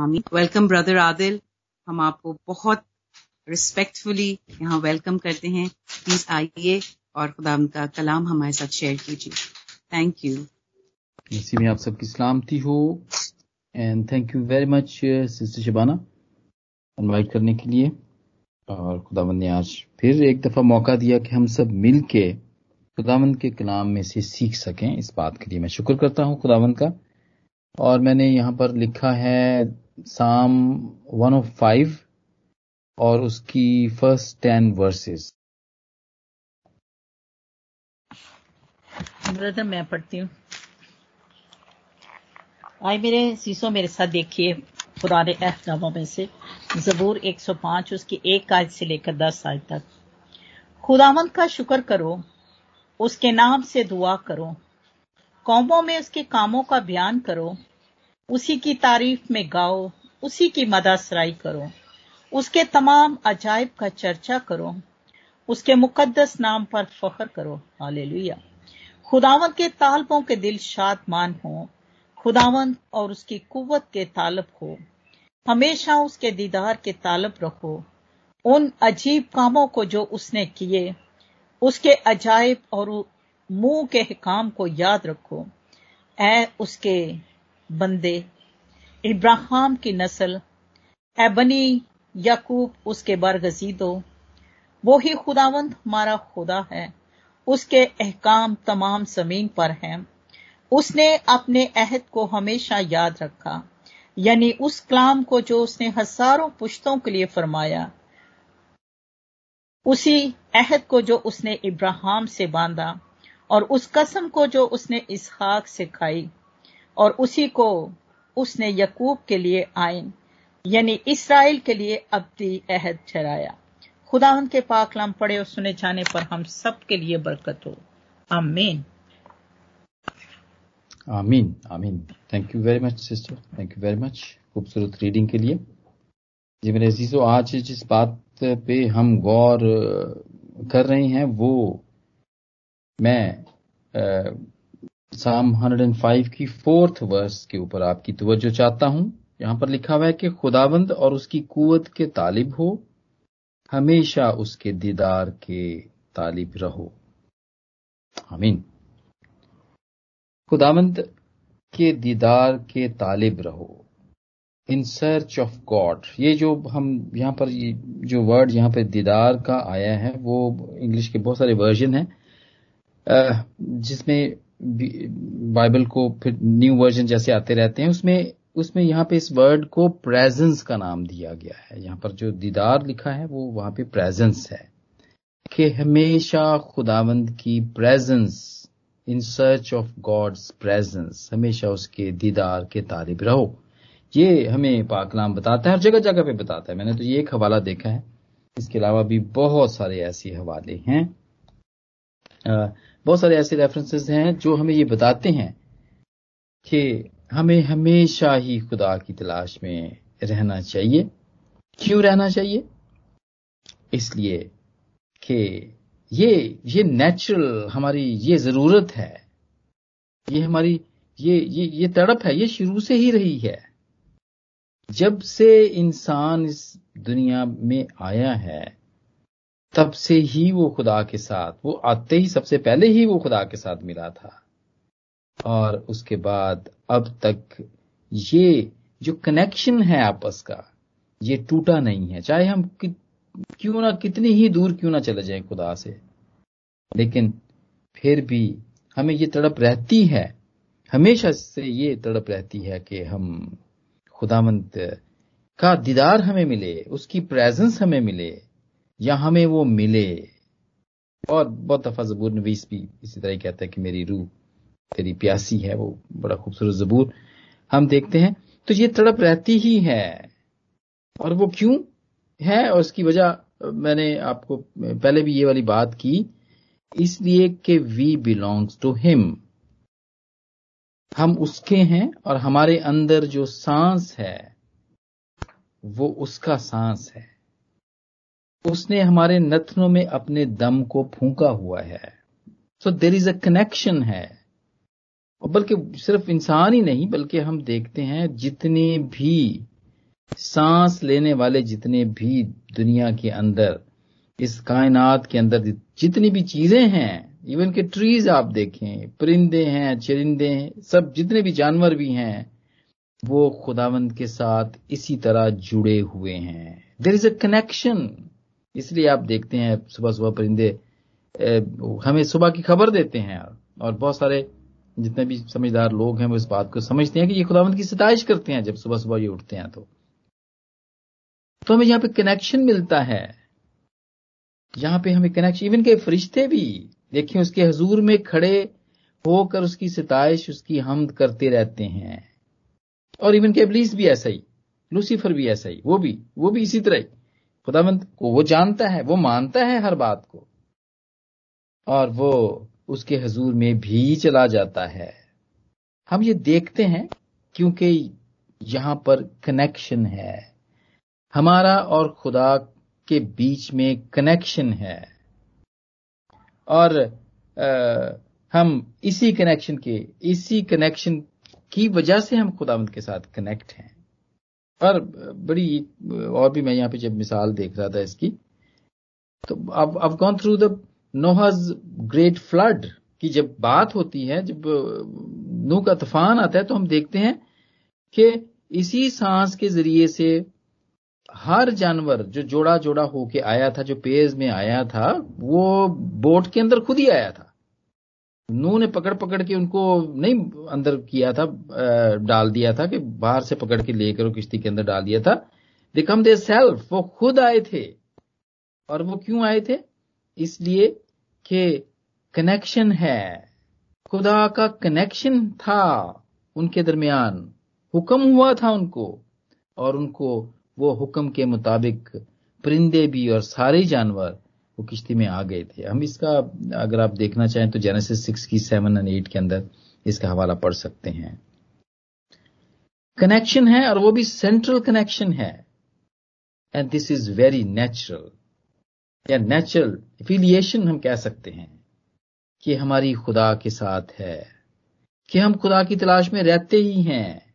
आमीन। Welcome brother Adil हम आपको बहुत रिस्पेक्टफुली यहाँ वेलकम करते हैं। प्लीज़ आइए और खुदा का कलाम हमारे साथ शेयर कीजिए। थैंक यू इसी में आप सबकी सलामती हो। And thank you very much sister Shabana invite करने के लिए। और खुदावन ने आज फिर एक दफ़ा मौका दिया कि हम सब मिल के खुदावंद के कलाम में से सीख सकें। इस बात के लिए मैं शुक्र करता हूँ खुदावंद का। और मैंने यहाँ पर लिखा है साम 105 और उसकी फ़र्स्ट टेन वर्सेस ब्रदर, मैं पढ़ती हूँ। आए मेरे सीसो, मेरे साथ देखिए पुराने अहनामों में से। जबूर 105 उसकी एक आज से लेकर दस आज तक। खुदावंत का शुक्र करो, उसके नाम से दुआ करो। कौमों में उसके कामों का बयान करो उसी की तारीफ़ में गाओ, उसी की मदासराई करो, उसके तमाम अजायब का चर्चा करो, उसके मुकद्दस नाम पर फख्र करो। हालेलुया। खुदावंत के तालबों के दिल शादमान हो, खुदावंत और उसकी कुवत के तालब हो, हमेशा उसके दीदार के तालब रखो, उन अजीब कामों को जो उसने किए, उसके अजायब और मुँह के काम को याद रखो ए उसके बंदे। इब्राहिम की नस्ल ए बनी यकूब, उसके बरगजीदो वो ही खुदावंद हमारा खुदा है। उसके अहकाम तमाम ज़मीन पर हैं। उसने अपने अहद को हमेशा याद रखा, यानी उस कलाम को जो उसने हज़ारों पुश्तों के लिए फरमाया। उसी अहद को जो उसने इब्राहिम से बांधा और उस कसम को जो उसने इसहाक से खाई। और उसी को उसने यकूब के लिए आयन यानी इसराइल के लिए अब्दी अहद ठहराया। खुदा उनके पाकलाम पड़े और सुने जाने पर हम सब के लिए बरकत हो। आमीन। आमीन आमीन। Thank you very much sister thank you very much खूबसूरत रीडिंग के लिए। जी मेरे अजीजों, आज जिस बात पे हम गौर कर रहे हैं, वो मैं साम 105 की फोर्थ वर्स के ऊपर आपकी तवज्जो चाहता हूँ। यहाँ पर लिखा हुआ है कि खुदाबंद और उसकी कुवत के तालिब हो, हमेशा उसके दीदार के तालिब रहो। आमीन। खुदाबंद के दीदार के तालिब रहो। इन सर्च ऑफ़ गॉड ये जो हम यहाँ पर जो वर्ड यहाँ पर दीदार का आया है, वो इंग्लिश के बहुत सारे वर्जन हैं। जिसमें बाइबल को फिर न्यू वर्जन जैसे आते रहते हैं, उसमें उसमें यहाँ पे इस वर्ड को प्रेजेंस का नाम दिया गया है। यहाँ पर जो दीदार लिखा है, वो वहाँ पे प्रेजेंस है। कि हमेशा खुदावंद की presence in search of God's presence हमेशा उसके दीदार के तालिब रहो। ये हमें पाकलाम बताता है, हर जगह जगह पे बताता है। मैंने तो ये एक हवाला देखा है। इसके अलावा भी बहुत सारे ऐसे हवाले हैं। बहुत सारे ऐसे रेफरेंसेस हैं जो हमें ये बताते हैं कि हमें हमेशा ही खुदा की तलाश में रहना चाहिए। क्यों रहना चाहिए? इसलिए कि ये ये नेचुरल हमारी ये ज़रूरत है। ये हमारी, ये ये ये तड़प है, ये शुरू से ही रही है। जब से इंसान इस दुनिया में आया है तब से ही वो खुदा के साथ, वो आते ही सबसे पहले ही वो खुदा के साथ मिला था। और उसके बाद अब तक ये, जो कनेक्शन है आपस का, ये टूटा नहीं है। चाहे हम क्यों ना, कितनी ही दूर क्यों ना चले जाएँ खुदा से। लेकिन फिर भी हमें ये तड़प रहती है, हमेशा से ये तड़प रहती है कि हम खुदामंद का दीदार हमें मिले, उसकी प्रेजेंस हमें मिले। या हमें वो मिले। और बहुत दफ़ा जबूर नवीस भी इसी तरह कहता है कि मेरी रूह तेरी प्यासी है, वो बड़ा खूबसूरत जबूर। हम देखते हैं तो ये तड़प रहती ही है। और वो क्यों है? और उसकी वजह, मैंने आपको पहले भी ये वाली बात की, इसलिए कि वी बिलोंग्स टू हिम हम उसके हैं और हमारे अंदर जो सांस है, वो उसका सांस है। उसने हमारे नथनों में अपने दम को फूका हुआ है। सो देर इज़ अ कनेक्शन है। बल्कि सिर्फ़ इंसान ही नहीं, बल्कि हम देखते हैं जितने भी सांस लेने वाले, जितने भी दुनिया के अंदर, इस कायनात के अंदर जितनी भी चीज़ें हैं इवन के ट्रीज आप देखें, परिंदे हैं, चरिंदे हैं, सब जितने भी जानवर भी हैं, वो खुदावंद के साथ इसी तरह जुड़े हुए हैं। देर इज़ अ कनेक्शन इसलिए आप देखते हैं सुबह सुबह परिंदे हमें सुबह की खबर देते हैं और बहुत सारे जितने भी समझदार लोग हैं, वो इस बात को समझते हैं कि ये खुदावंत की सिताइश करते हैं जब सुबह सुबह ये उठते हैं तो। तो हमें यहाँ पे कनेक्शन मिलता है। यहाँ पे हमें कनेक्शन इवन के फरिश्ते भी, देखिए उसके हजूर में खड़े होकर उसकी सिताइश, उसकी हमद करते रहते हैं। और इवन के अबलीस भी ऐसा ही, लूसीफर भी ऐसा ही, वो भी वो भी इसी तरह ही। खुदावंत को वो जानता है वो मानता है हर बात को। और वो उसके हजूर में भी चला जाता है। हम ये देखते हैं क्योंकि यहाँ पर कनेक्शन है। हमारा और खुदा के बीच में कनेक्शन है। और आ, हम इसी कनेक्शन के इसी कनेक्शन की वजह से हम खुदावंत के साथ कनेक्ट हैं। और बड़ी, और भी मैं यहाँ पे जब मिसाल देख रहा था इसकी तो अब अब gone through the Noah's great flood की जब बात होती है, जब नू का तूफ़ान आता है तो हम देखते हैं कि इसी सांस के ज़रिए से हर जानवर जो जोड़ा जोड़ा होके आया था, जो पेज में आया था, वो बोट के अंदर खुद ही आया था। नू ने पकड़ पकड़ के उनको नहीं अंदर किया था डाल दिया था कि बाहर से पकड़ के लेकर किश्ती के अंदर डाल दिया था। दे दे सेल्फ वो खुद आए थे। और वो क्यों आए थे? इसलिए कि कनेक्शन है। खुदा का कनेक्शन था उनके दरमियान। हुक्म हुआ था उनको। और उनको वो हुक्म के मुताबिक परिंदे भी और सारे जानवर वो किश्ती में आ गए थे। हम इसका, अगर आप देखना चाहें तो जेनेसिस सिक्स की सेवन एंड एट के अंदर इसका हवाला पढ़ सकते हैं। कनेक्शन है और वो भी सेंट्रल कनेक्शन है। And this is very natural या नेचुरल एफिलिएशन हम कह सकते हैं कि हमारी खुदा के साथ है, कि हम खुदा की तलाश में रहते ही हैं।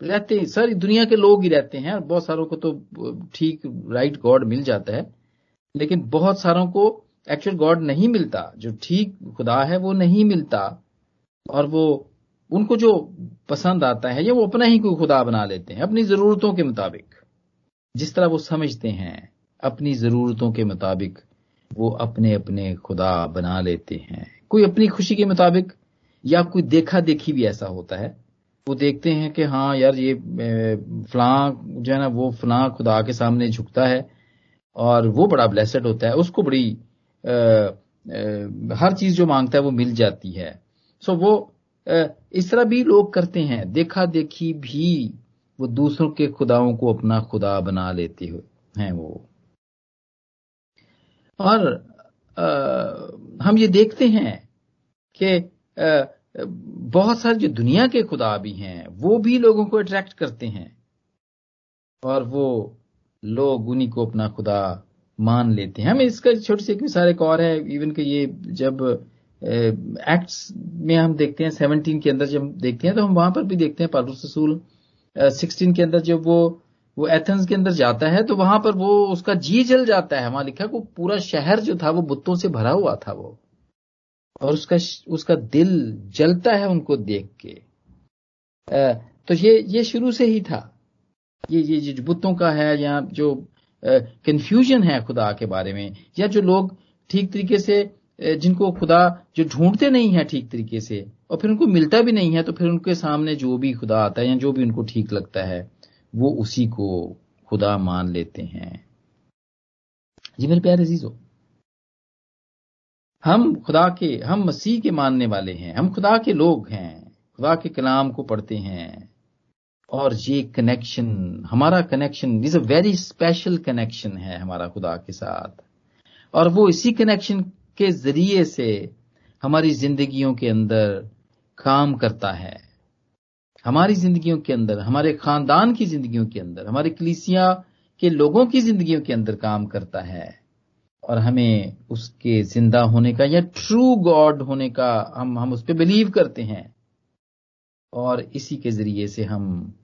रहते ही, सारी दुनिया के लोग ही रहते हैं और बहुत सारों को तो ठीक राइट गॉड मिल जाता है। लेकिन बहुत सारों को एक्चुअल गॉड नहीं मिलता। जो ठीक खुदा है, वो नहीं मिलता। और वो, उनको जो पसंद आता है, या वो अपना ही कोई खुदा बना लेते हैं, अपनी जरूरतों के मुताबिक। जिस तरह वो समझते हैं, अपनी जरूरतों के मुताबिक वो अपने अपने खुदा बना लेते हैं। कोई अपनी खुशी के मुताबिक, या कोई देखा देखी भी ऐसा होता है, वो देखते हैं कि हाँ यार ये फलां, जो है ना, वो फलां खुदा के सामने झुकता है और वो बड़ा ब्लेसड होता है। उसको बड़ी आ, आ, हर चीज़ जो माँगता है वो मिल जाती है। सो वो आ, इस तरह भी लोग करते हैं। देखा देखी भी वो दूसरों के खुदाओं को अपना खुदा बना लेते हैं वो। और आ, हम ये देखते हैं कि बहुत सारे जो दुनिया के खुदा भी हैं वो भी लोगों को अट्रैक्ट करते हैं। और वो लोग उन्हीं को अपना खुदा मान लेते हैं। हमें इसका छोटी सी एक मिसाल एक और है इवन कि ये जब एक्ट्स में हम देखते हैं सेवनटीन के अंदर जब देखते हैं तो हम वहाँ पर भी देखते हैं पालूस रसूल सिक्सटीन के अंदर जब वो वो एथेंस के अंदर जाता है तो वहाँ पर वो, उसका जी जल जाता है। वहाँ लिखा वो पूरा शहर जो था, वो बुतों से भरा हुआ था वो। और उसका उसका दिल जलता है उनको देख के। तो ये ये शुरू से ही था। ये ये जो बुतों का है या जो कंफ्यूजन है खुदा के बारे में, या जो लोग ठीक तरीके से जिनको खुदा जो ढूंढते नहीं है ठीक तरीके से, और फिर उनको मिलता भी नहीं है तो फिर उनके सामने जो भी खुदा आता है या जो भी उनको ठीक लगता है, वो उसी को खुदा मान लेते हैं। जी मेरे प्यारे अजीजो, हम खुदा के, हम मसीह के मानने वाले हैं, हम खुदा के लोग हैं, खुदा के कलाम को पढ़ते हैं। और ये कनेक्शन हमारा connection is a very special connection है हमारा खुदा के साथ। और वो इसी कनेक्शन के ज़रिए से हमारी जिंदगियों के अंदर काम करता है। हमारी जिंदगियों के अंदर, हमारे खानदान की जिंदगियों के अंदर, हमारे कलीसिया के लोगों की जिंदगियों के अंदर काम करता है। और हमें उसके ज़िंदा होने का या ट्रू गॉड होने का हम हम उस पर बिलीव करते हैं। और इसी के ज़रिए से हम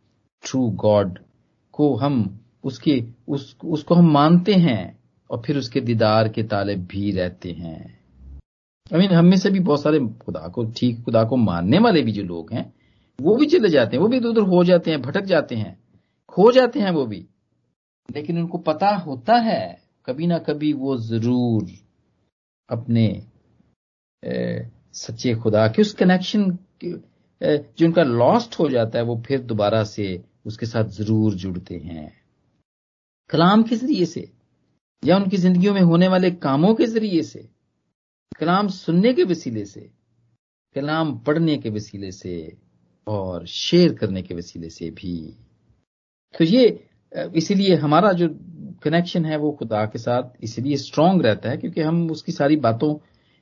ट्रू गॉड को हम उसके उस, उसको हम मानते हैं और फिर उसके दीदार के तालब भी रहते हैं। आई मीन हम में से भी बहुत सारे खुदा को ठीक खुदा को मानने वाले भी जो लोग हैं वो भी चले जाते हैं वो भी इधर उधर हो जाते हैं भटक जाते हैं खो जाते हैं वो भी। लेकिन उनको पता होता है कभी ना कभी वो ज़रूर अपने ए, सच्चे खुदा के उस कनेक्शन जो उनका लॉस्ट हो जाता है, वो फिर दोबारा से उसके साथ ज़रूर जुड़ते हैं। कलाम के ज़रिए से या उनकी जिंदगियों में होने वाले कामों के ज़रिए से, कलाम सुनने के वसीले से, कलाम पढ़ने के वसीले से और शेयर करने के वसीले से भी। तो ये इसीलिए हमारा जो कनेक्शन है वो खुदा के साथ इसलिए स्ट्रांग रहता है क्योंकि हम उसकी सारी बातों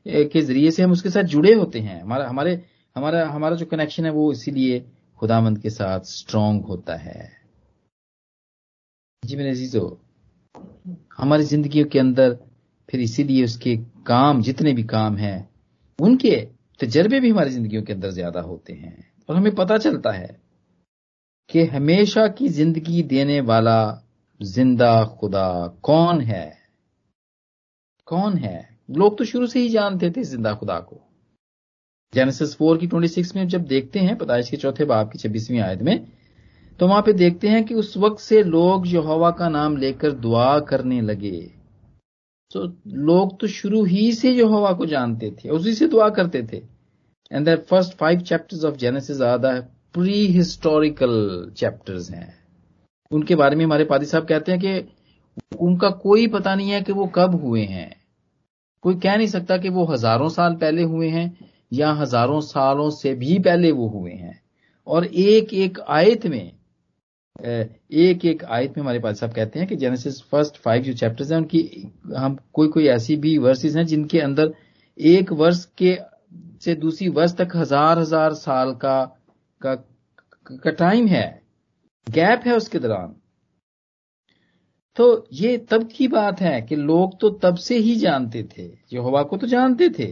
के ज़रिए से हम उसके साथ जुड़े होते हैं। हमारा, हमारे हमारा हमारा जो कनेक्शन है वो इसीलिए खुदामंद के साथ स्ट्रांग होता है। जी मेरे अजीजो, हमारी ज़िंदगी के अंदर फिर इसीलिए उसके काम, जितने भी काम हैं, उनके तजर्बे भी हमारी जिंदगियों के अंदर ज़्यादा होते हैं। और हमें पता चलता है कि हमेशा की ज़िंदगी देने वाला ज़िंदा खुदा कौन है? कौन है? लोग तो शुरू से ही जानते थे ज़िंदा खुदा को। जेनेसिस फोर की ट्वेंटी सिक्स में जब देखते हैं पैदाइश के चौथे बाप की छब्बीसवीं आयत में तो वहाँ पे देखते हैं कि उस वक्त से लोग यहोवा का नाम लेकर दुआ करने लगे। तो लोग तो शुरू ही से यहोवा को जानते थे, उसी से दुआ करते थे। And the first five chapters of Genesis the prehistorical chapters हैं। उनके बारे में हमारे पादी साहब कहते हैं कि उनका कोई पता नहीं है कि वो कब हुए हैं। कोई कह नहीं सकता कि वो हज़ारों साल पहले हुए हैं या हज़ारों सालों से भी पहले वो हुए हैं। और एक एक आयत में एक एक आयत में हमारे पास साहब कहते हैं कि जेनेसिस फ़र्स्ट फाइव जो चैप्टर्स हैं उनकी हम कोई कोई ऐसी भी वर्सेस हैं जिनके अंदर एक वर्ष के से दूसरी वर्ष तक हज़ार हज़ार साल का का, का टाइम है। गैप है उसके दौरान। तो ये तब की बात है कि लोग तो तब से ही जानते थे। हवा को तो जानते थे।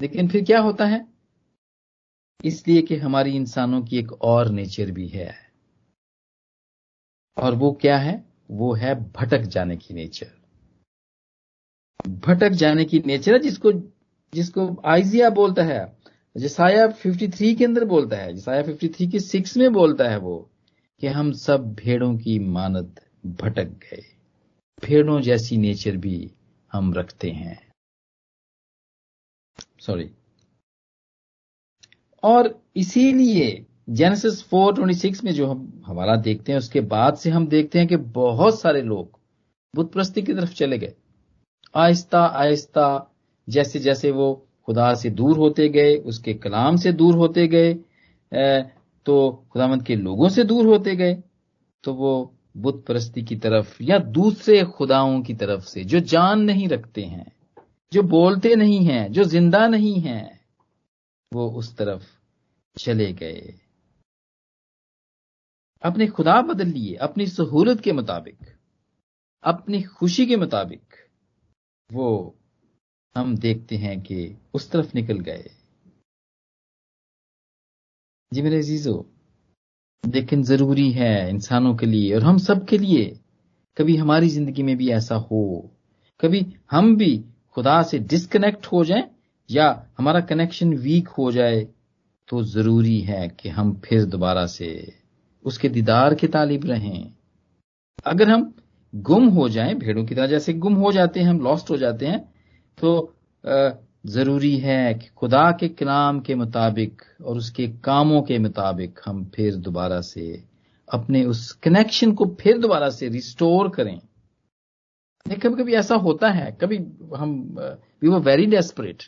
लेकिन फिर क्या होता है? इसलिए कि हमारी इंसानों की एक और नेचर भी है। और वो क्या है? वो है भटक जाने की नेचर। भटक जाने की नेचर है जिसको जिसको आइजिया बोलता है जसाया 53 के अंदर बोलता है जसाया 53 के सिक्स में बोलता है वो, कि हम सब भेड़ों की मानद भटक गए। भेड़ों जैसी नेचर भी हम रखते हैं। सॉरी और इसीलिए जेनेसिस 426 में जो हम हमारा देखते हैं, उसके बाद से हम देखते हैं कि बहुत सारे लोग बुत प्रस्ती की तरफ़ चले गए। आहिस्ता आहिस्ता जैसे जैसे वो खुदा से दूर होते गए, उसके कलाम से दूर होते गए तो खुदामंद के लोगों से दूर होते गए तो वो बुत परस्ती की तरफ़ या दूसरे खुदाओं की तरफ़ से जो जान नहीं रखते हैं जो बोलते नहीं हैं, जो ज़िंदा नहीं हैं, वो उस तरफ़ चले गए। अपने खुदा बदल लिए, अपनी सहूलत के मुताबिक, अपनी खुशी के मुताबिक, वो हम देखते हैं कि उस तरफ़ निकल गए। जी मेरे अजीजो, लेकिन ज़रूरी है इंसानों के लिए और हम सब के लिए, कभी हमारी ज़िंदगी में भी ऐसा हो, कभी हम भी खुदा से डिस्कनेक्ट हो जाएँ या हमारा कनेक्शन वीक हो जाए तो ज़रूरी है कि हम फिर दोबारा से उसके दीदार के तालिब रहें। अगर हम गुम हो जाएँ, भेड़ों की तरह जैसे गुम हो जाते हैं, हम लॉस्ट हो जाते हैं तो ज़रूरी है कि खुदा के कलाम के मुताबिक और उसके कामों के मुताबिक हम फिर दोबारा से अपने उस कनेक्शन को फिर दोबारा से रिस्टोर करें। कभी कभी ऐसा होता है। कभी हम वी वो वेरी डेस्परेट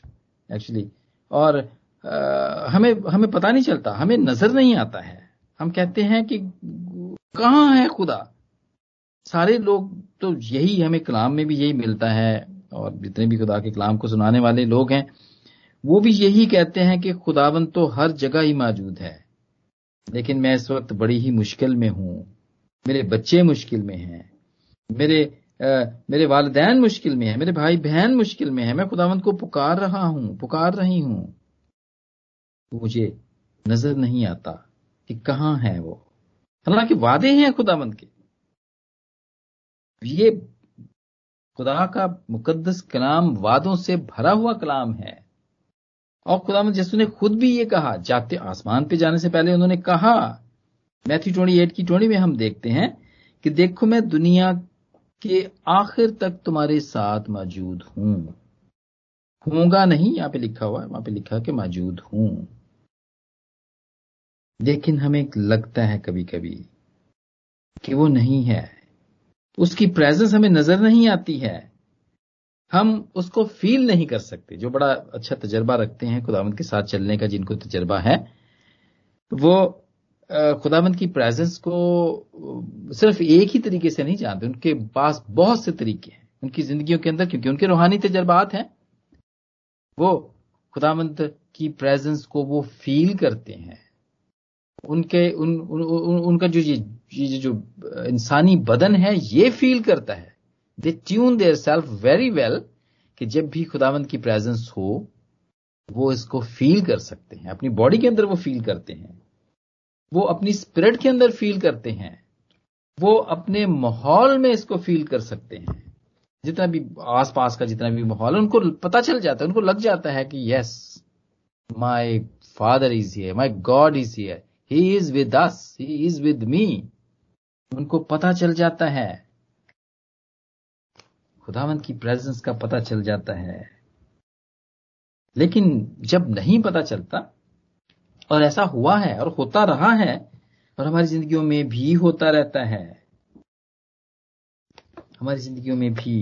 एक्चुअली और आ, हमें हमें पता नहीं चलता। हमें नज़र नहीं आता है। हम कहते हैं कि कहाँ है खुदा? सारे लोग तो यही हमें कलाम में भी यही मिलता है और जितने भी खुदा के कलाम को सुनाने वाले लोग हैं वो भी यही कहते हैं कि खुदावन तो हर जगह ही मौजूद है। लेकिन मैं इस वक्त बड़ी ही मुश्किल में हूँ। मेरे बच्चे मुश्किल में हैं। मेरे मेरे वालदेन मुश्किल में है, मेरे भाई बहन मुश्किल में है, मैं खुदावंत को पुकार रहा हूँ, पुकार रही हूँ। तो मुझे नज़र नहीं आता कि कहाँ है वो। हालाँकि वादे हैं खुदामंद के। ये खुदा का मुकद्दस कलाम वादों से भरा हुआ कलाम है। और खुदामंद यसु ने खुद भी ये कहा जाते आसमान पे जाने से पहले उन्होंने कहा, मैथ्यू ट्वेंटी एट की ट्वेंटी में हम देखते हैं कि देखो मैं दुनिया के आखिर तक तुम्हारे साथ मौजूद हूँ। हूँगा नहीं, यहाँ पे लिखा हुआ है, वहाँ पे लिखा कि मौजूद हूँ। लेकिन हमें लगता है कभी कभी कि वो नहीं है। उसकी प्रेजेंस हमें नज़र नहीं आती है। हम उसको फील नहीं कर सकते। जो बड़ा अच्छा तजर्बा रखते हैं खुदावंत के साथ चलने का, जिनको तजर्बा है, वो खुदावंत की प्रेजेंस को सिर्फ़ एक ही तरीके से नहीं जानते उनके पास बहुत से तरीके हैं उनकी जिंदगियों के अंदर क्योंकि उनके रूहानी तजर्बात हैं। वो खुदावंत की प्रेजेंस को वो फील करते हैं। उनके उन, उन, उन उनका जो ये, ये जो इंसानी बदन है ये फील करता है। They tune their self very well कि जब भी खुदावंत की प्रेजेंस हो वो इसको फील कर सकते हैं अपनी बॉडी के अंदर वो फील करते हैं। वो अपनी स्पिरिट के अंदर फील करते हैं। वो अपने माहौल में इसको फील कर सकते हैं। जितना भी आसपास का जितना भी माहौल उनको पता चल जाता है, उनको लग जाता है कि yes my father is here my God is here he is with us he is with me उनको पता चल जाता है। खुदावंत की प्रेजेंस का पता चल जाता है। लेकिन जब नहीं पता चलता और ऐसा हुआ है और होता रहा है और हमारी जिंदगियों में भी होता रहता है। हमारी जिंदगियों में भी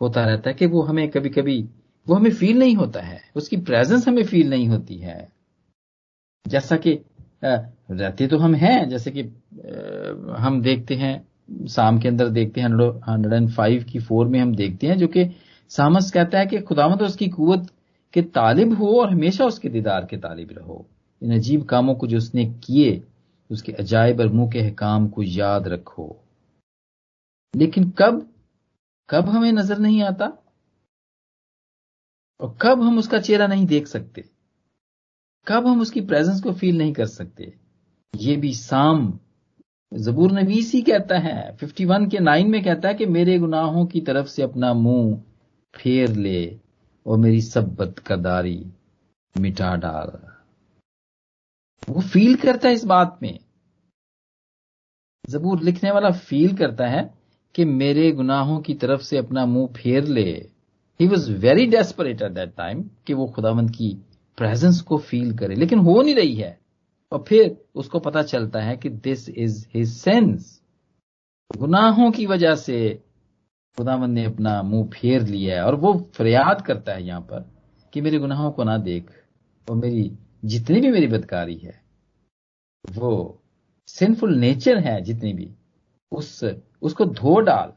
होता रहता है कि वो हमें कभी कभी वो हमें फील नहीं होता है। उसकी प्रेजेंस हमें फील नहीं होती है। जैसा कि रहते तो हम हैं, जैसे कि हम देखते हैं, शाम के अंदर देखते हैं, हंड्रेड एंड फाइव की फोर में हम देखते हैं, जो कि सामस कहता है कि खुदामद उसकी कुवत के तालिब हो और हमेशा उसके दीदार के तालिब रहो। इन अजीब कामों को जो उसने किए, उसके अजायब और मुँह के हकाम को याद रखो। लेकिन कब कब हमें नज़र नहीं आता? और कब हम उसका चेहरा नहीं देख सकते? कब हम उसकी प्रेजेंस को फील नहीं कर सकते? ये भी साम, जबूर नवीसी कहता है 51 के 9 में कहता है कि मेरे गुनाहों की तरफ़ से अपना मुँह फेर ले। और मेरी सब बदकदारी मिटा डाल। वो फील करता है इस बात में। जबूर लिखने वाला फील करता है कि मेरे गुनाहों की तरफ़ से अपना मुँह फेर ले। He was very desperate at that time कि वो खुदावंत की प्रेजेंस को फील करे। लेकिन हो नहीं रही है। और फिर उसको पता चलता है कि दिस इज़ हिज सेंस गुनाहों की वजह से खुदावंद ने अपना मुँह फेर लिया है और वो फरियाद करता है यहाँ पर कि मेरे गुनाहों को ना देख और मेरी जितनी भी मेरी बदकारी है, वो सिंफुल नेचर है जितनी भी, उस, उसको धो डाल,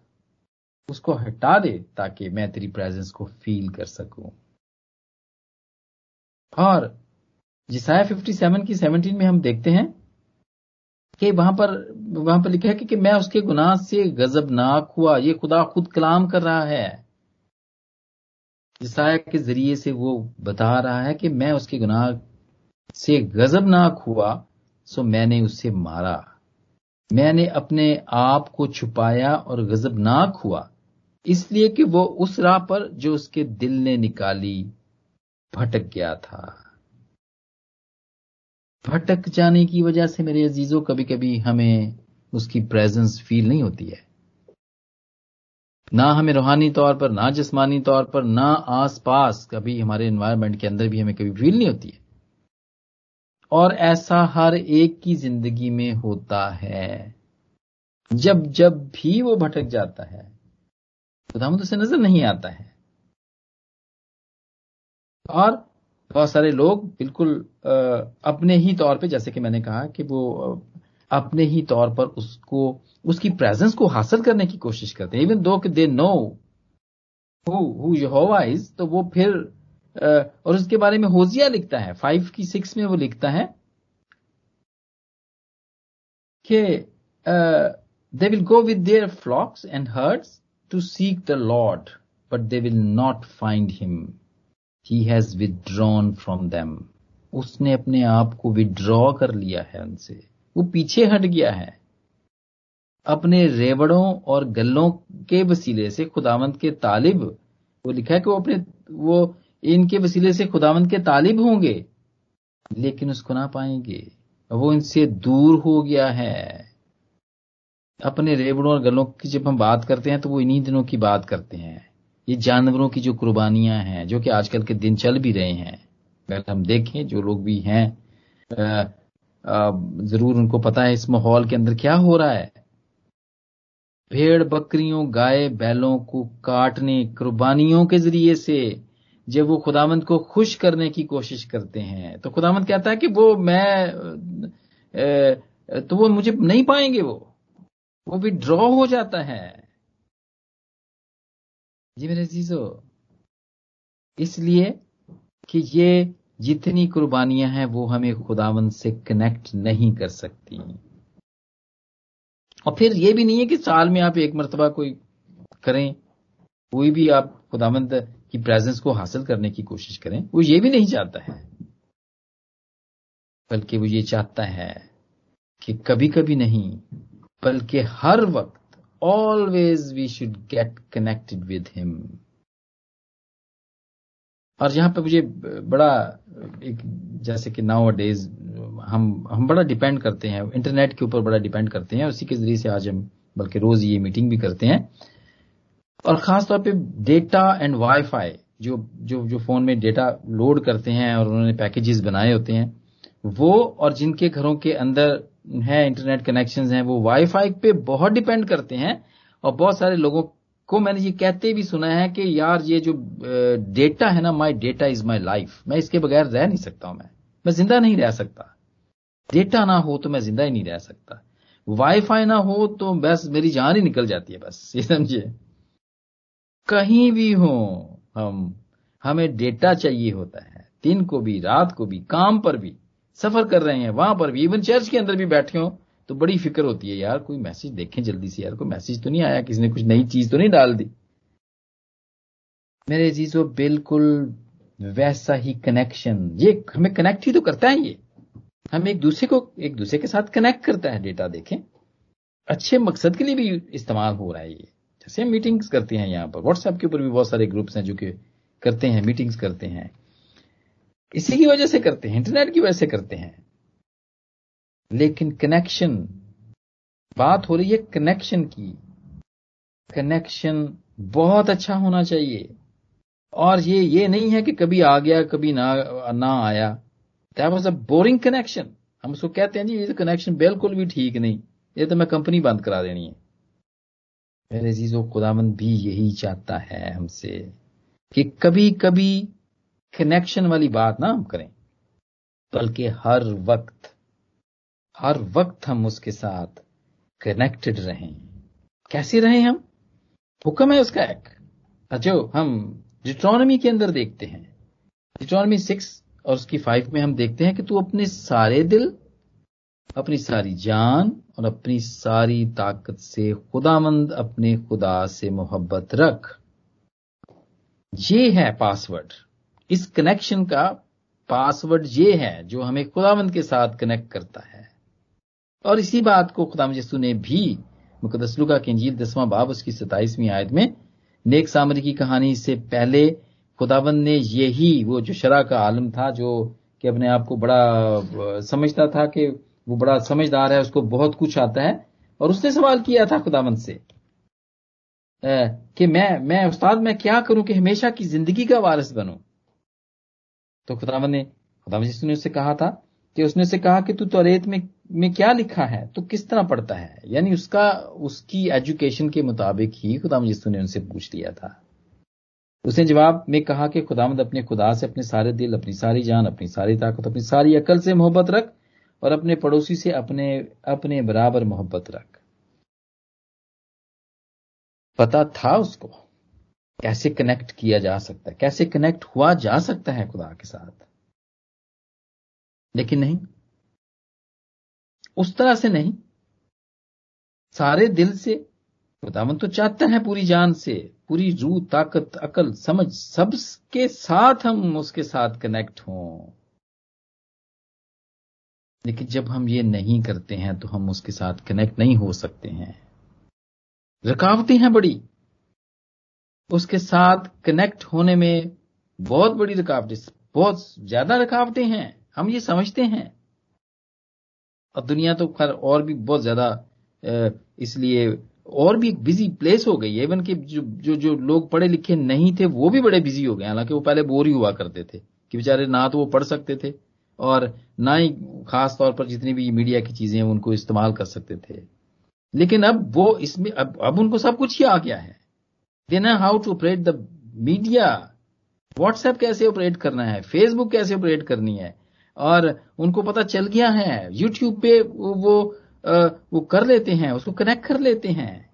उसको हटा दे ताकि मैं तेरी प्रेजेंस को फील कर सकूँ। और जिसाया 57 की 17 में हम देखते हैं कि वहाँ पर वहाँ पर लिखा है कि, कि मैं उसके गुनाह से गजबनाक हुआ। ये खुदा खुद कलाम कर रहा है। जिसाया के ज़रिए से वो बता रहा है कि मैं उसके गुनाह से गजबनाक हुआ सो मैंने उसे मारा। मैंने अपने आप को छुपाया और गजबनाक हुआ। इसलिए कि वो उस राह पर जो उसके दिल ने निकाली भटक गया था। भटक जाने की वजह से मेरे अजीजों कभी कभी हमें उसकी प्रेजेंस फील नहीं होती है। ना हमें रूहानी तौर पर, ना जिस्मानी तौर पर, ना आसपास कभी हमारे एनवायरमेंट के अंदर भी हमें कभी फील नहीं होती है। और ऐसा हर एक की ज़िंदगी में होता है। जब जब भी वो भटक जाता है, खुदामद उसे नज़र नहीं आता है। और बहुत सारे लोग बिल्कुल अपने ही तौर पे, जैसे कि मैंने कहा कि वो अपने ही तौर पर उसको, उसकी प्रेजेंस को हासिल करने की कोशिश करते हैं। इवन दो कि दे नो हु इज़ तो वो फिर और उसके बारे में होजिया लिखता है। फाइव की सिक्स में वो लिखता है कि they will go with their flocks and herds to seek the Lord but they will not find him he has withdrawn from them उसने अपने आप को विड्रॉ कर लिया है उनसे। वो पीछे हट गया है। अपने रेवड़ों और गल्लों के वसीले से खुदावंत के तालिब, वो लिखा है कि वो अपने, वो इनके वसीले से खुदावंत के तालिब होंगे, लेकिन उसको ना पाएँगे। वो इनसे दूर हो गया है। अपने रेवड़ों और गलों की जब हम बात करते हैं तो वो इन्हीं दिनों की बात करते हैं। ये जानवरों की जो कुर्बानियाँ हैं, जो कि आजकल के दिन चल भी रहे हैं, अगर हम देखें जो लोग भी हैं ज़रूर उनको पता है इस माहौल के अंदर क्या हो रहा है। भेड़ बकरियों, गाय बैलों को काटने, कुर्बानियों के ज़रिए से जब वो खुदामंद को खुश करने की कोशिश करते हैं तो खुदामंद कहता है कि वो मैं तो वो मुझे नहीं पाएँगे वो वो भी ड्रॉ हो जाता है। जी मेरे जीजो इसलिए कि ये जितनी कुर्बानियाँ हैं, वो हमें खुदावंद से कनेक्ट नहीं कर सकती। और फिर ये भी नहीं है कि साल में आप एक मरतबा कोई करें, कोई भी आप खुदामंद की प्रेजेंस को हासिल करने की कोशिश करें, वो ये भी नहीं चाहता है। बल्कि वो ये चाहता है कि कभी कभी नहीं, बल्कि हर वक्त always we should get connected with him और यहाँ पे मुझे बड़ा एक, जैसे कि नाउ डेज़ हम हम बड़ा डिपेंड करते हैं इंटरनेट के ऊपर बड़ा डिपेंड करते हैं उसी के ज़रिए से आज हम, बल्कि रोज ये मीटिंग भी करते हैं। और खास तौर पे डेटा एंड वाईफाई जो जो जो फ़ोन में डेटा लोड करते हैं और उन्होंने पैकेजेस बनाए होते हैं, वो और जिनके घरों के अंदर है इंटरनेट कनेक्शन हैं, वो वाईफाई पे बहुत डिपेंड करते हैं और बहुत सारे लोगों को मैंने ये कहते भी सुना है कि यार ये जो डेटा है ना my data is my life मैं इसके बगैर रह नहीं सकता हूँ मैं। मैं ज़िंदा नहीं रह सकता। डेटा ना हो तो मैं ज़िंदा ही नहीं रह सकता। वाईफाई ना हो तो बस मेरी जान ही निकल जाती है बस, ये समझे? कहीं भी हो हम, हमें डेटा चाहिए होता है। दिन को भी, रात को भी, काम पर भी। सफ़र कर रहे हैं, वहाँ पर भी इवन चर्च के अंदर भी बैठे हो तो बड़ी फ़िक्र होती है, यार, कोई मैसेज देखें जल्दी से, यार, कोई मैसेज तो नहीं आया, किसी ने कुछ नई चीज़ तो नहीं डाल दी? मेरे चीज़ों बिल्कुल वैसा ही कनेक्शन ये हमें कनेक्ट ही तो करता है ये। हम एक दूसरे को, एक दूसरे के साथ कनेक्ट करता है डेटा देखें। अच्छे मकसद के लिए भी इस्तेमाल हो रहा है ये। जैसे हम मीटिंग्स करते हैं यहाँ पर व्हाट्सएप के ऊपर भी बहुत सारे ग्रुप्स हैं जो कि करते हैं मीटिंग्स करते हैं। इसी की वजह से करते हैं इंटरनेट की वजह से करते हैं। लेकिन कनेक्शन बात हो रही है कनेक्शन की। कनेक्शन बहुत अच्छा होना चाहिए। और ये ये नहीं है कि कभी आ गया, कभी ना ना आया। That was a boring connection हम उसको कहते हैं जी, ये तो कनेक्शन बिल्कुल भी ठीक नहीं। ये तो मैं कंपनी बंद करा देनी है। मेरे जीजो खुदामंद भी यही चाहता है हमसे कि कभी कभी कनेक्शन वाली बात ना हम करें। बल्कि हर वक्त हर वक्त हम उसके साथ कनेक्टेड रहें। कैसे रहें हम? हुक्म है उसका एक। जो हम डिट्रॉनमी के अंदर देखते हैं। डिट्रॉनमी सिक्स और उसकी फाइव में हम देखते हैं कि तू अपने सारे दिल, अपनी सारी जान और अपनी सारी ताकत से खुदामंद, अपने खुदा से मोहब्बत रख। ये है पासवर्ड इस कनेक्शन का पासवर्ड ये है, जो हमें खुदामंद के साथ कनेक्ट करता है। और इसी बात को खुदाम यसू ने भी मुकदसलुका की इंजील दसवां बाब, उसकी सताइसवीं आयत में नेक सामरी की कहानी से पहले खुदाबंद ने यही वो जो शरा का आलम था, जो कि अपने आप को बड़ा समझता था कि वो बड़ा समझदार है, उसको बहुत कुछ आता है, और उसने सवाल किया था खुदाबंद से कि मैं मैं उस्ताद, मैं क्या करूँ कि हमेशा की ज़िंदगी का वारिस बनूं? तो खुदाबंद ने खुदाबंद ने उससे कहा था कि उसने से कहा कि तू तो रेत में में क्या लिखा है? तो किस तरह पढ़ता है? यानी उसका, उसकी एजुकेशन के मुताबिक ही खुदा यीशु ने उनसे पूछ लिया था। उसने जवाब में कहा कि खुदामद अपने खुदा से अपने सारे दिल, अपनी सारी जान, अपनी सारी ताकत, अपनी सारी अकल से मोहब्बत रख और अपने पड़ोसी से अपने अपने बराबर मोहब्बत रख। पता था उसको। कैसे कनेक्ट किया जा सकता है? कैसे कनेक्ट हुआ जा सकता है खुदा के साथ? लेकिन नहीं। उस तरह से नहीं। सारे दिल से खुदावन तो चाहता है पूरी जान से, पूरी रूह, ताकत, अकल, समझ सबके साथ हम उसके साथ कनेक्ट हों। लेकिन जब हम ये नहीं करते हैं तो हम उसके साथ कनेक्ट नहीं हो सकते हैं। रुकावटें हैं बड़ी। उसके साथ कनेक्ट होने में बहुत बड़ी रुकावटें बहुत ज़्यादा रुकावटें हैं। हम ये समझते हैं। और दुनिया तो खैर और भी बहुत ज़्यादा इसलिए और भी एक बिज़ी प्लेस हो गई है। इवन कि जो, जो जो लोग पढ़े लिखे नहीं थे वो भी बड़े बिज़ी हो गए हालाँकि वो पहले बोर ही हुआ करते थे कि बेचारे ना तो वो पढ़ सकते थे और ना ही खास तौर पर जितनी भी मीडिया की चीज़ें हैं उनको इस्तेमाल कर सकते थे। लेकिन अब वो इसमें अब, अब उनको सब कुछ ही आ गया है। They know how to operate the media WhatsApp कैसे ऑपरेट करना है? फेसबुक कैसे ऑपरेट करनी है? और उनको पता चल गया है यूट्यूब पे वो वो कर लेते हैं, उसको कनेक्ट कर लेते हैं।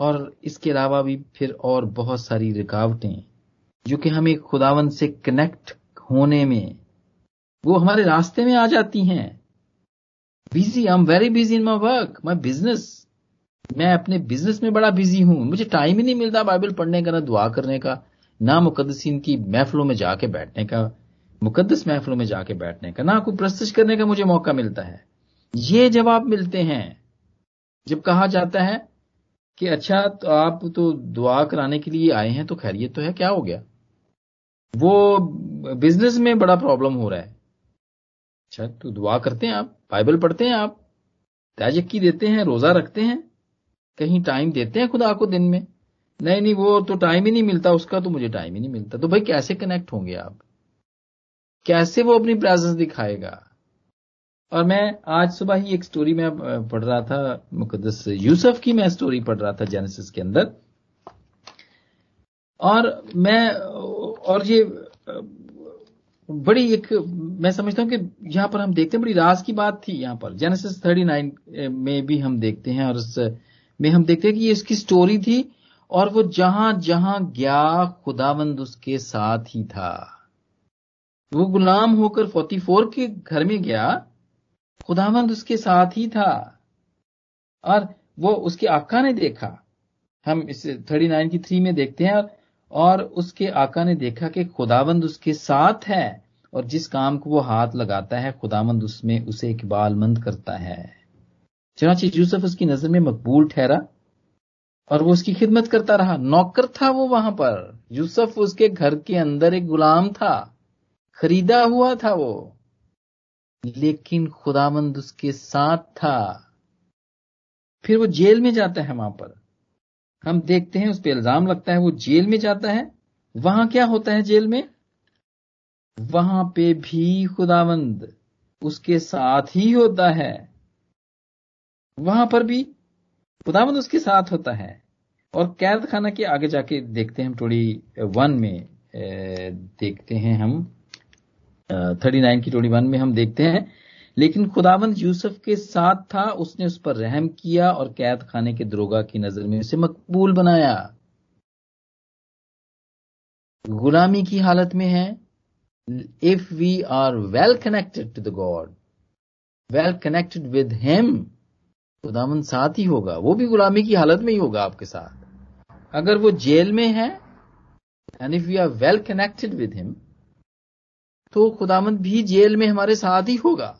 और इसके अलावा भी फिर और बहुत सारी रुकावटें, जो कि हमें खुदावन से कनेक्ट होने में, वो हमारे रास्ते में आ जाती हैं। Busy I am very busy in my work my business मैं अपने बिज़नेस में बड़ा बिज़ी हूँ। मुझे टाइम ही नहीं मिलता बाइबल पढ़ने का, ना दुआ करने का, ना मुकदसिन की महफिलों में जाके बैठने का मुकदस महफलों में जाके बैठने का, ना कोई प्रस्तुत करने का मुझे मौका मिलता है। ये जवाब मिलते हैं। जब कहा जाता है कि अच्छा तो आप तो दुआ कराने के लिए आए हैं तो खैरियत तो है, क्या हो गया? वो बिज़नेस में बड़ा प्रॉब्लम हो रहा है। अच्छा तो दुआ करते हैं आप बाइबल पढ़ते हैं आप त्याजक्की देते हैं, रोजा रखते हैं कहीं टाइम देते हैं खुदा को दिन में? नहीं नहीं, वो तो टाइम ही नहीं मिलता, उसका तो मुझे टाइम ही नहीं मिलता। तो भाई कैसे कनेक्ट होंगे आप? कैसे वो अपनी प्रेजेंस दिखाएगा? और मैं आज सुबह ही एक स्टोरी में पढ़ रहा था मुकदस यूसुफ की मैं स्टोरी पढ़ रहा था जेनेसिस के अंदर। और मैं, और ये बड़ी एक, मैं समझता हूँ कि यहाँ पर हम देखते हैं, बड़ी राज की बात थी यहाँ पर। जेनेसिस 39 में भी हम देखते हैं और उस में हम देखते हैं कि ये इसकी स्टोरी थी और वो जहाँ जहाँ गया खुदावंद उसके साथ ही था। वो गुलाम होकर फोर्टी फोर के घर में गया खुदावंद उसके साथ ही था। और वो उसके आका ने देखा। हम इस थर्टी नाइन की थ्री में देखते हैं और उसके आका ने देखा कि खुदावंद उसके साथ है और जिस काम को वो हाथ लगाता है खुदावंद उसमें उसे इकबालमंद करता है। चनाची यूसुफ उसकी नज़र में मकबूल ठहरा और वो उसकी खिदमत करता रहा। नौकर था वो वहाँ पर। यूसुफ उसके घर के अंदर एक गुलाम था। खरीदा हुआ था वो। लेकिन खुदामंद उसके साथ था। फिर वो जेल में जाता है वहाँ पर। हम देखते हैं, उस पर इल्ज़ाम लगता है, वो जेल में जाता है। वहाँ क्या होता है जेल में? वहाँ पे भी खुदावंद उसके साथ ही होता है। वहाँ पर भी खुदावंद उसके साथ होता है। और कैद खाना के आगे जाके देखते हैं हम टोड़ी वन में देखते हैं हम। थर्टी नाइन की टोड़ी वन में हम देखते हैं। लेकिन खुदावंद यूसुफ के साथ था, उसने उस पर रहम किया और कैद खाने के दरोगा की नज़र में उसे मकबूल बनाया। गुलामी की हालत में है। If we are well connected to the God well connected with him खुदावन साथ ही होगा, वो भी गुलामी की हालत में ही होगा आपके साथ। अगर वो जेल में है and if you are well connected with him तो खुदामंद भी जेल में हमारे साथ ही होगा।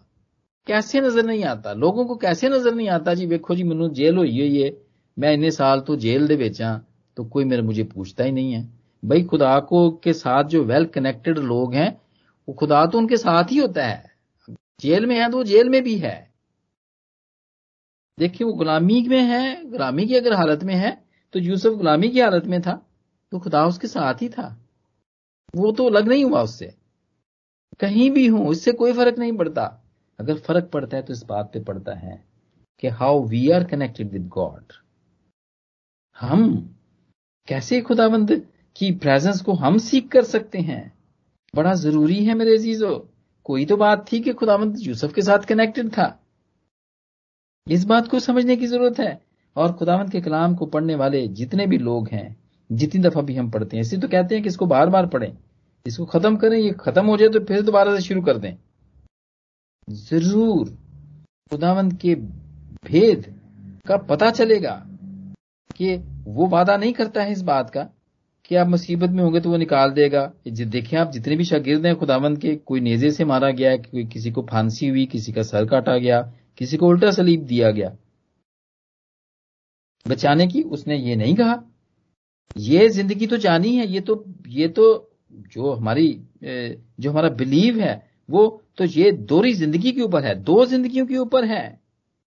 कैसे नज़र नहीं आता? लोगों को कैसे नज़र नहीं आता जी वेखो जी मैं जेल हुई है मैं इन्ने साल तो जेल दे बेचा तो कोई मेरे, मुझे पूछता ही नहीं है। भाई, खुदा को के साथ जो वेल कनेक्टेड लोग हैं, वो खुदा तो उनके साथ ही होता है। जेल में है तो वो जेल में भी है। देखिए, वो गुलामी में है, गुलामी की अगर हालत में है तो यूसुफ गुलामी की हालत में था तो खुदा उसके साथ ही था। वो तो अलग नहीं हुआ उससे। कहीं भी हूँ, इससे कोई फ़र्क नहीं पड़ता। अगर फ़र्क पड़ता है तो इस बात पे पड़ता है कि how we are connected with God हम कैसे खुदाबंद की प्रेजेंस को हम सीख कर सकते हैं? बड़ा ज़रूरी है मेरे अजीजो। कोई तो बात थी कि खुदाबंद यूसुफ के साथ कनेक्टेड था। इस बात को समझने की ज़रूरत है। और खुदावंत के कलाम को पढ़ने वाले जितने भी लोग हैं, जितनी दफ़ा भी हम पढ़ते हैं, इसी तो कहते हैं कि इसको बार बार पढ़ें। इसको खत्म करें, ये खत्म हो जाए तो फिर दोबारा से शुरू कर दें। ज़रूर खुदावंत के भेद का पता चलेगा कि वो वादा नहीं करता है इस बात का, कि आप मुसीबत में होंगे तो वो निकाल देगा। देखें आप जितने भी शागिर्द हैं खुदावंद के, कोई नेजे से मारा गया, कोई किसी को फांसी हुई, किसी का सर काटा गया किसी को उल्टा सलीब दिया गया। बचाने की उसने ये नहीं कहा। ये ज़िंदगी तो जानी है, ये तो ये तो जो हमारी जो हमारा बिलीव है, वो तो ये दोहरी ज़िंदगी के ऊपर है, दो जिंदगियों के ऊपर है।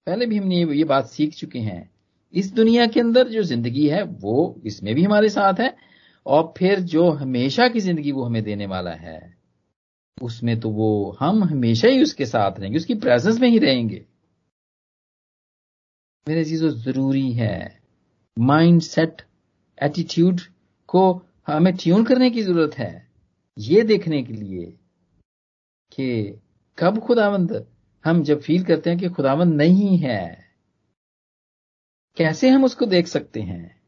पहले भी हमने ये बात सीख चुके हैं। इस दुनिया के अंदर जो ज़िंदगी है, वो इसमें भी हमारे साथ है, और फिर जो हमेशा की ज़िंदगी वो हमें देने वाला है। उसमें तो वो हम हमेशा ही उसके साथ रहेंगे, उसकी प्रेजेंस में ही रहेंगे। मेरे चीज़ों ज़रूरी है। माइंड सेट एटीट्यूड को हमें ट्यून करने की ज़रूरत है। ये देखने के लिए कि कब खुदावंद, हम जब फील करते हैं कि खुदावंद नहीं है, कैसे हम उसको देख सकते हैं?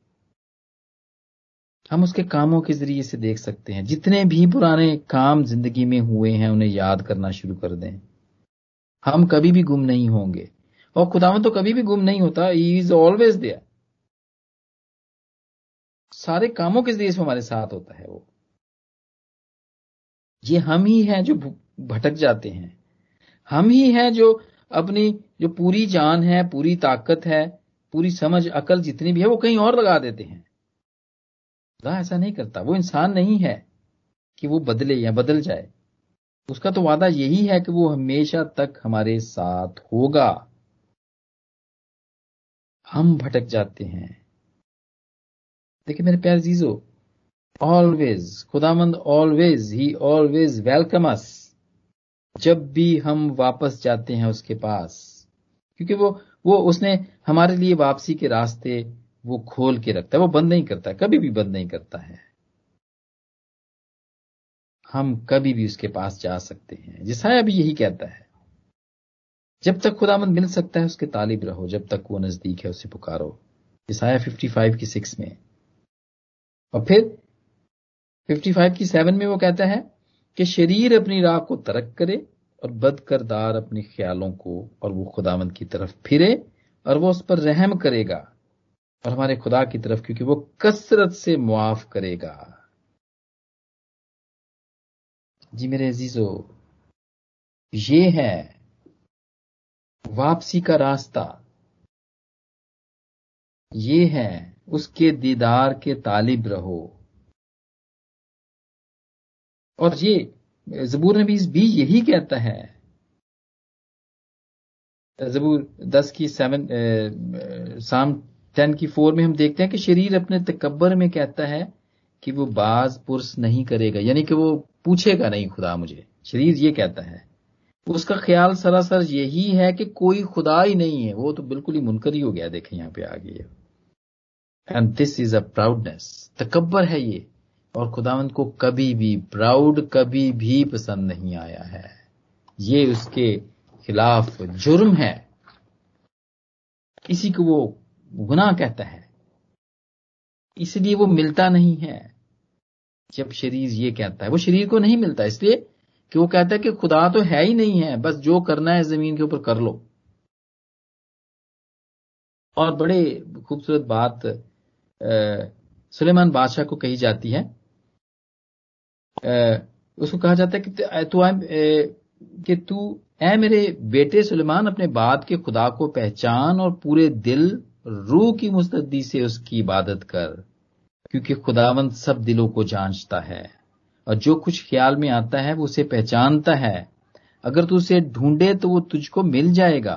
हम उसके कामों के ज़रिए से देख सकते हैं। जितने भी पुराने काम ज़िंदगी में हुए हैं, उन्हें याद करना शुरू कर दें। हम कभी भी गुम नहीं होंगे। और खुदावन तो कभी भी गुम नहीं होता। ही इज़ ऑलवेज देयर सारे कामों के ज़रिए हमारे साथ होता है वो। ये हम ही हैं जो भटक जाते हैं। हम ही हैं जो अपनी जो पूरी जान है, पूरी ताकत है, पूरी समझ, अकल जितनी भी है, वो कहीं और लगा देते हैं। खुदा ऐसा नहीं करता। वो इंसान नहीं है कि वो बदले या बदल जाए। उसका तो वादा यही है कि वो हमेशा तक हमारे साथ होगा। हम भटक जाते हैं। देखिए मेरे प्यार जीजो ऑलवेज खुदामंद always he always welcome us जब भी हम वापस जाते हैं उसके पास, क्योंकि वो वो उसने हमारे लिए वापसी के रास्ते वो खोल के रखता है। वो बंद नहीं करता, कभी भी बंद नहीं करता है। हम कभी भी उसके पास जा सकते हैं। जिसाया भी यही कहता है। जब तक खुदामंद मिल सकता है, उसके तालिब रहो। जब तक वो नज़दीक है उसे पुकारो। ईसाया 55 की सिक्स में। और फिर 55 की सेवन में वो कहता है कि शरीर अपनी राह को तरक करे और बदकरदार अपने ख्यालों को और वो खुदामंद की तरफ़ फिरे और वो उस पर रहम करेगा और हमारे खुदा की तरफ़, क्योंकि वो कसरत से मुआफ करेगा। जी मेरे अजीजो, ये है वापसी का रास्ता। ये है उसके दीदार के तालिब रहो। और ये, जबूर नबी भी यही कहता है। जबूर दस की सेवन साम टेन की फोर में हम देखते हैं कि शरीर अपने तकबर में कहता है कि वो बाज पुरस नहीं करेगा, यानी कि वो पूछेगा नहीं खुदा मुझे। शरीर ये कहता है। उसका ख्याल सरासर यही है कि कोई खुदा ही नहीं है। वो तो बिल्कुल ही मुनकर ही हो गया, देखें यहाँ पे आ गई and this is a proudness तकबर है ये। और खुदावंत को कभी भी प्राउड कभी भी पसंद नहीं आया है। ये उसके खिलाफ जुर्म है। इसी को वो गुनाह कहता है। इसलिए वो मिलता नहीं है। जब शरीर ये कहता है, वो शरीर को नहीं मिलता, इसलिए कि वो कहता है कि खुदा तो है ही नहीं है बस जो करना है ज़मीन के ऊपर कर लो। और बड़े खूबसूरत बात सुलेमान बादशाह को कही जाती है। आ, उसको कहा जाता है कि तू कि तू ऐ मेरे बेटे सुलेमान अपने बाद के खुदा को पहचान और पूरे दिल रूह की मुस्तदी से उसकी इबादत कर क्योंकि खुदावंत सब दिलों को जांचता है। और जो कुछ ख्याल में आता है, वो उसे पहचानता है। अगर तू उसे ढूंढे तो वो तुझको मिल जाएगा,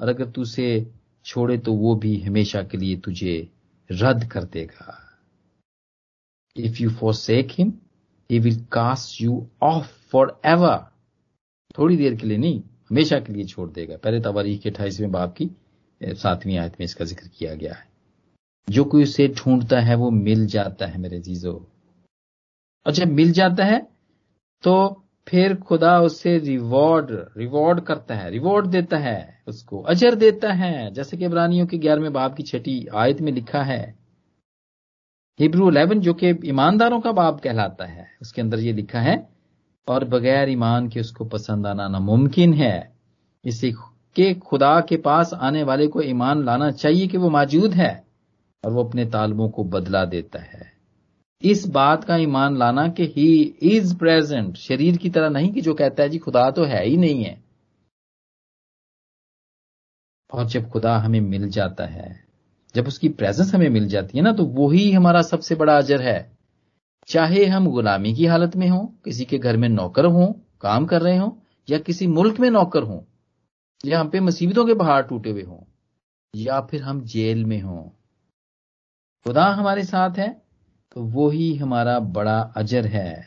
और अगर तू उसे छोड़े तो वो भी हमेशा के लिए तुझे रद्द कर देगा। If you forsake him he will cast you off forever थोड़ी देर के लिए नहीं, हमेशा के लिए छोड़ देगा। पहले तवारीख के अठाईसवें बाप की सातवीं आयत में इसका ज़िक्र किया गया है। जो कोई उसे ढूंढता है, वो मिल जाता है मेरे जीजो। और जब मिल जाता है तो फिर खुदा उसे रिवॉर्ड रिवॉर्ड करता है रिवॉर्ड देता है उसको, अजर देता है। जैसे कि इब्रानियों के ग्यारहवें बाप की छठी आयत में लिखा है। हिब्रू इलेवन, जो कि ईमानदारों का बाप कहलाता है, उसके अंदर ये लिखा है, और बगैर ईमान के उसको पसंद आना नामुमकिन है। इसी के खुदा के पास आने वाले को ईमान लाना चाहिए कि वो मौजूद है, और वो अपने तालबों को बदला देता है। इस बात का ईमान लाना कि ही इज़ प्रेजेंट शरीर की तरह नहीं कि जो कहता है, जी, खुदा तो है ही नहीं है। और जब खुदा हमें मिल जाता है, जब उसकी प्रेजेंस हमें मिल जाती है ना तो वही हमारा सबसे बड़ा अजर है। चाहे हम गुलामी की हालत में हों, किसी के घर में नौकर हों, काम कर रहे हों, या किसी मुल्क में नौकर हों, या हम पे मुसीबतों के पहाड़ टूटे हुए हों, या फिर हम जेल में हों। खुदा हमारे साथ है तो वो ही हमारा बड़ा अजर है।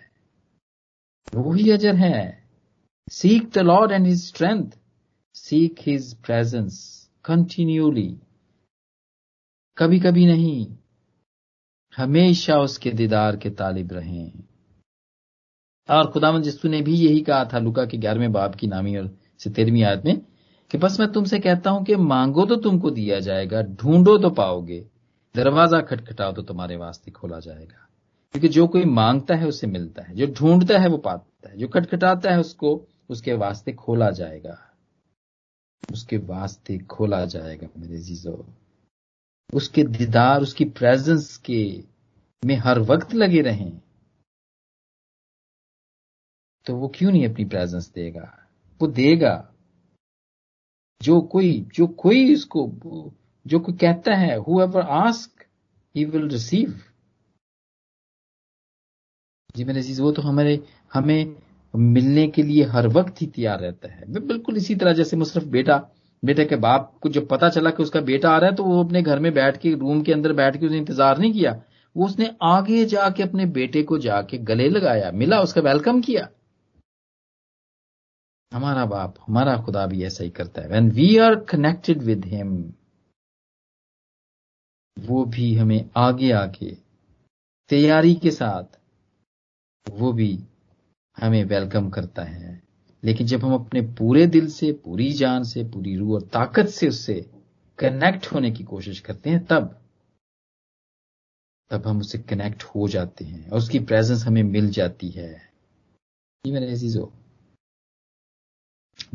वो ही अजर है। Seek the Lord and his strength seek his presence continually कभी कभी नहीं। हमेशा उसके दीदार के तालिब रहें। और खुदावन जिसु ने भी यही कहा था, लुका के ग्यारहवें बाप की नामी और से तेरहवीं में, कि बस मैं तुमसे कहता हूँ कि मांगो तो तुमको दिया जाएगा, ढूंढो तो पाओगे। दरवाज़ा खटखटाओ तो तुम्हारे वास्ते खोला जाएगा। क्योंकि जो कोई माँगता है, उसे मिलता है। जो ढूंढता है, वो पाता है। जो खटखटाता है, उसको, उसके वास्ते खोला जाएगा। उसके वास्ते खोला जाएगा, मेरे जीजो उसके दीदार, उसकी प्रेजेंस के में हर वक्त लगे रहें। तो वो क्यों नहीं अपनी प्रेजेंस देगा? वो देगा। जो कोई जो कोई इसको जो कोई कहता है whoever ask he will receive जी मेरे चीज़ वो तो हमारे, हमें मिलने के लिए हर वक्त ही तैयार रहता है। बिल्कुल इसी तरह जैसे मुसरफ बेटा, बेटे के बाप को जब पता चला कि उसका बेटा आ रहा है तो वो अपने घर में बैठ के, रूम के अंदर बैठ के उसने इंतज़ार नहीं किया। वो उसने आगे जाके अपने बेटे को जाके गले लगाया, मिला, उसका वेलकम किया। हमारा बाप, हमारा खुदा भी ऐसा ही करता है। When we are connected with him वो भी हमें आगे आके तैयारी के साथ वो भी हमें वेलकम करता है। लेकिन जब हम अपने पूरे दिल से, पूरी जान से, पूरी रूह और ताकत से उससे कनेक्ट होने की कोशिश करते हैं, तब तब हम उससे कनेक्ट हो जाते हैं और उसकी प्रेजेंस हमें मिल जाती है।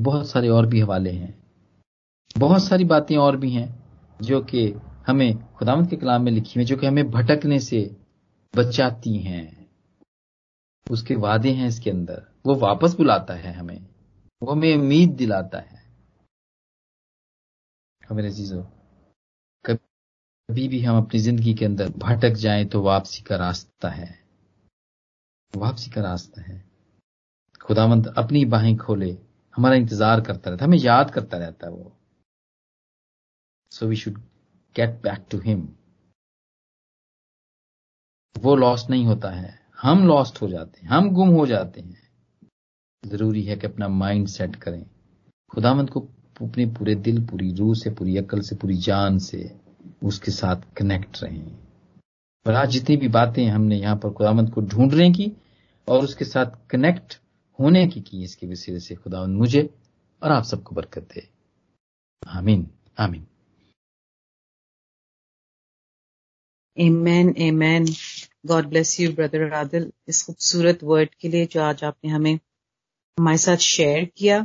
बहुत सारे और भी हवाले हैं। बहुत सारी बातें और भी हैं जो कि हमें खुदामत के कलाम में लिखी हुई जो कि हमें भटकने से बचाती हैं। उसके वादे हैं इसके अंदर। वो वापस बुलाता है हमें। वो हमें उम्मीद दिलाता है। मेरे चीज़ों कभी भी हम अपनी ज़िंदगी के अंदर भटक जाएँ तो वापसी का रास्ता है। वापसी का रास्ता है। खुदावंत अपनी बाहें खोले, हमारा इंतज़ार करता रहता हमें याद करता रहता है वो। So we should get back to him वो लॉस्ट नहीं होता है। हम लॉस्ट हो जाते हैं। हम गुम हो जाते हैं। ज़रूरी है कि अपना माइंड सेट करें। खुदामंद को अपने पूरे दिल, पूरी रूह से, पूरी अकल से, पूरी जान से उसके साथ कनेक्ट रहें। और आज जितनी भी बातें हमने यहाँ पर खुदामंद को ढूँढने की और उसके साथ कनेक्ट होने की की इसके विषय से खुदावंद मुझे और आप सबको बरकत दे। आमीन। आमीन। Amen, amen. God bless you, brother Adil. इस खूबसूरत वर्ड के लिए जो आज आपने हमें हमारे साथ शेयर किया